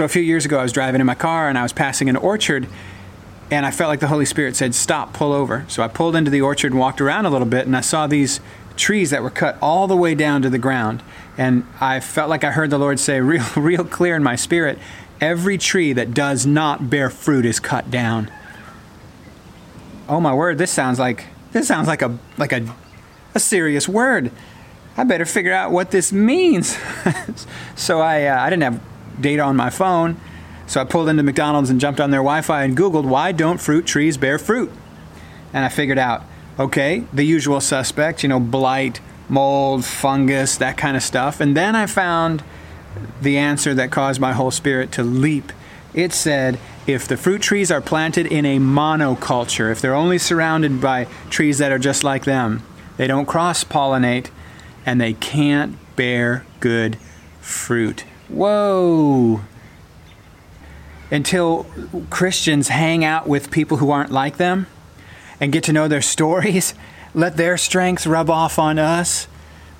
So a few years ago, I was driving in my car and I was passing an orchard, and I felt like the Holy Spirit said, Stop, pull over. So I pulled into the orchard and walked around a little bit, and I saw these trees that were cut all the way down to the ground. And I felt like I heard the Lord say, real, real clear in my spirit, every tree that does not bear fruit is cut down. Oh my word, this sounds like this sounds like a like a a serious word. I better figure out what this means. so I uh, I didn't have data on my phone. So I pulled into McDonald's and jumped on their Wi Fi and Googled, why don't fruit trees bear fruit? And I figured out, okay, the usual suspect, you know, blight, mold, fungus, that kind of stuff. And then I found the answer that caused my whole spirit to leap. It said, if the fruit trees are planted in a monoculture, if they're only surrounded by trees that are just like them, they don't cross pollinate, and they can't bear good fruit. Whoa! Until Christians hang out with people who aren't like them and get to know their stories, let their strengths rub off on us,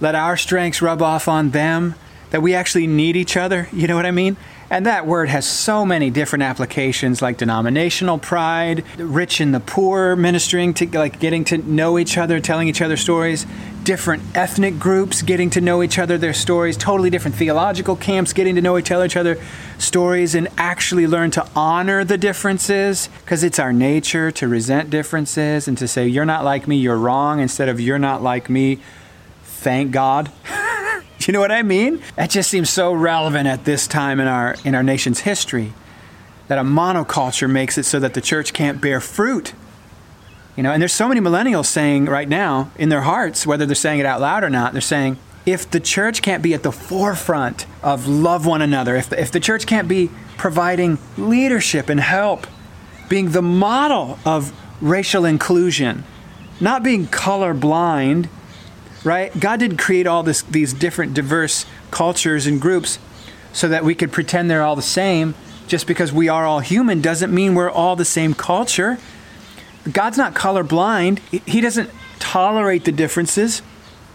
let our strengths rub off on them, that we actually need each other. You know what I mean? And that word has so many different applications like denominational pride, rich and the poor ministering to like getting to know each other, telling each other stories, different ethnic groups getting to know each other, their stories, totally different theological camps getting to know each other, each other stories and actually learn to honor the differences because it's our nature to resent differences and to say you're not like me, you're wrong instead of you're not like me. Thank God. you know what I mean? That just seems so relevant at this time in our in our nation's history. That a monoculture makes it so that the church can't bear fruit. You know, and there's so many millennials saying right now in their hearts, whether they're saying it out loud or not, they're saying, if the church can't be at the forefront of love one another, if the, if the church can't be providing leadership and help, being the model of racial inclusion, not being color blind, right? God didn't create all this, these different diverse cultures and groups so that we could pretend they're all the same. Just because we are all human doesn't mean we're all the same culture. God's not color blind. He doesn't tolerate the differences.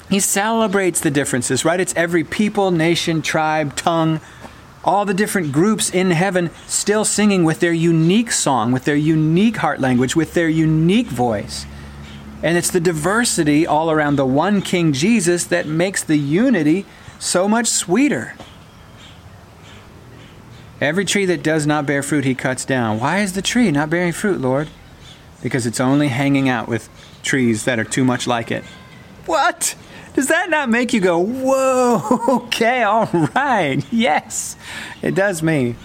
He celebrates the differences, right? It's every people, nation, tribe, tongue, all the different groups in heaven still singing with their unique song, with their unique heart language, with their unique voice. And it's the diversity all around the one King Jesus that makes the unity so much sweeter. Every tree that does not bear fruit, he cuts down. Why is the tree not bearing fruit, Lord? Because it's only hanging out with trees that are too much like it. What? Does that not make you go, whoa, okay, all right, yes? It does me.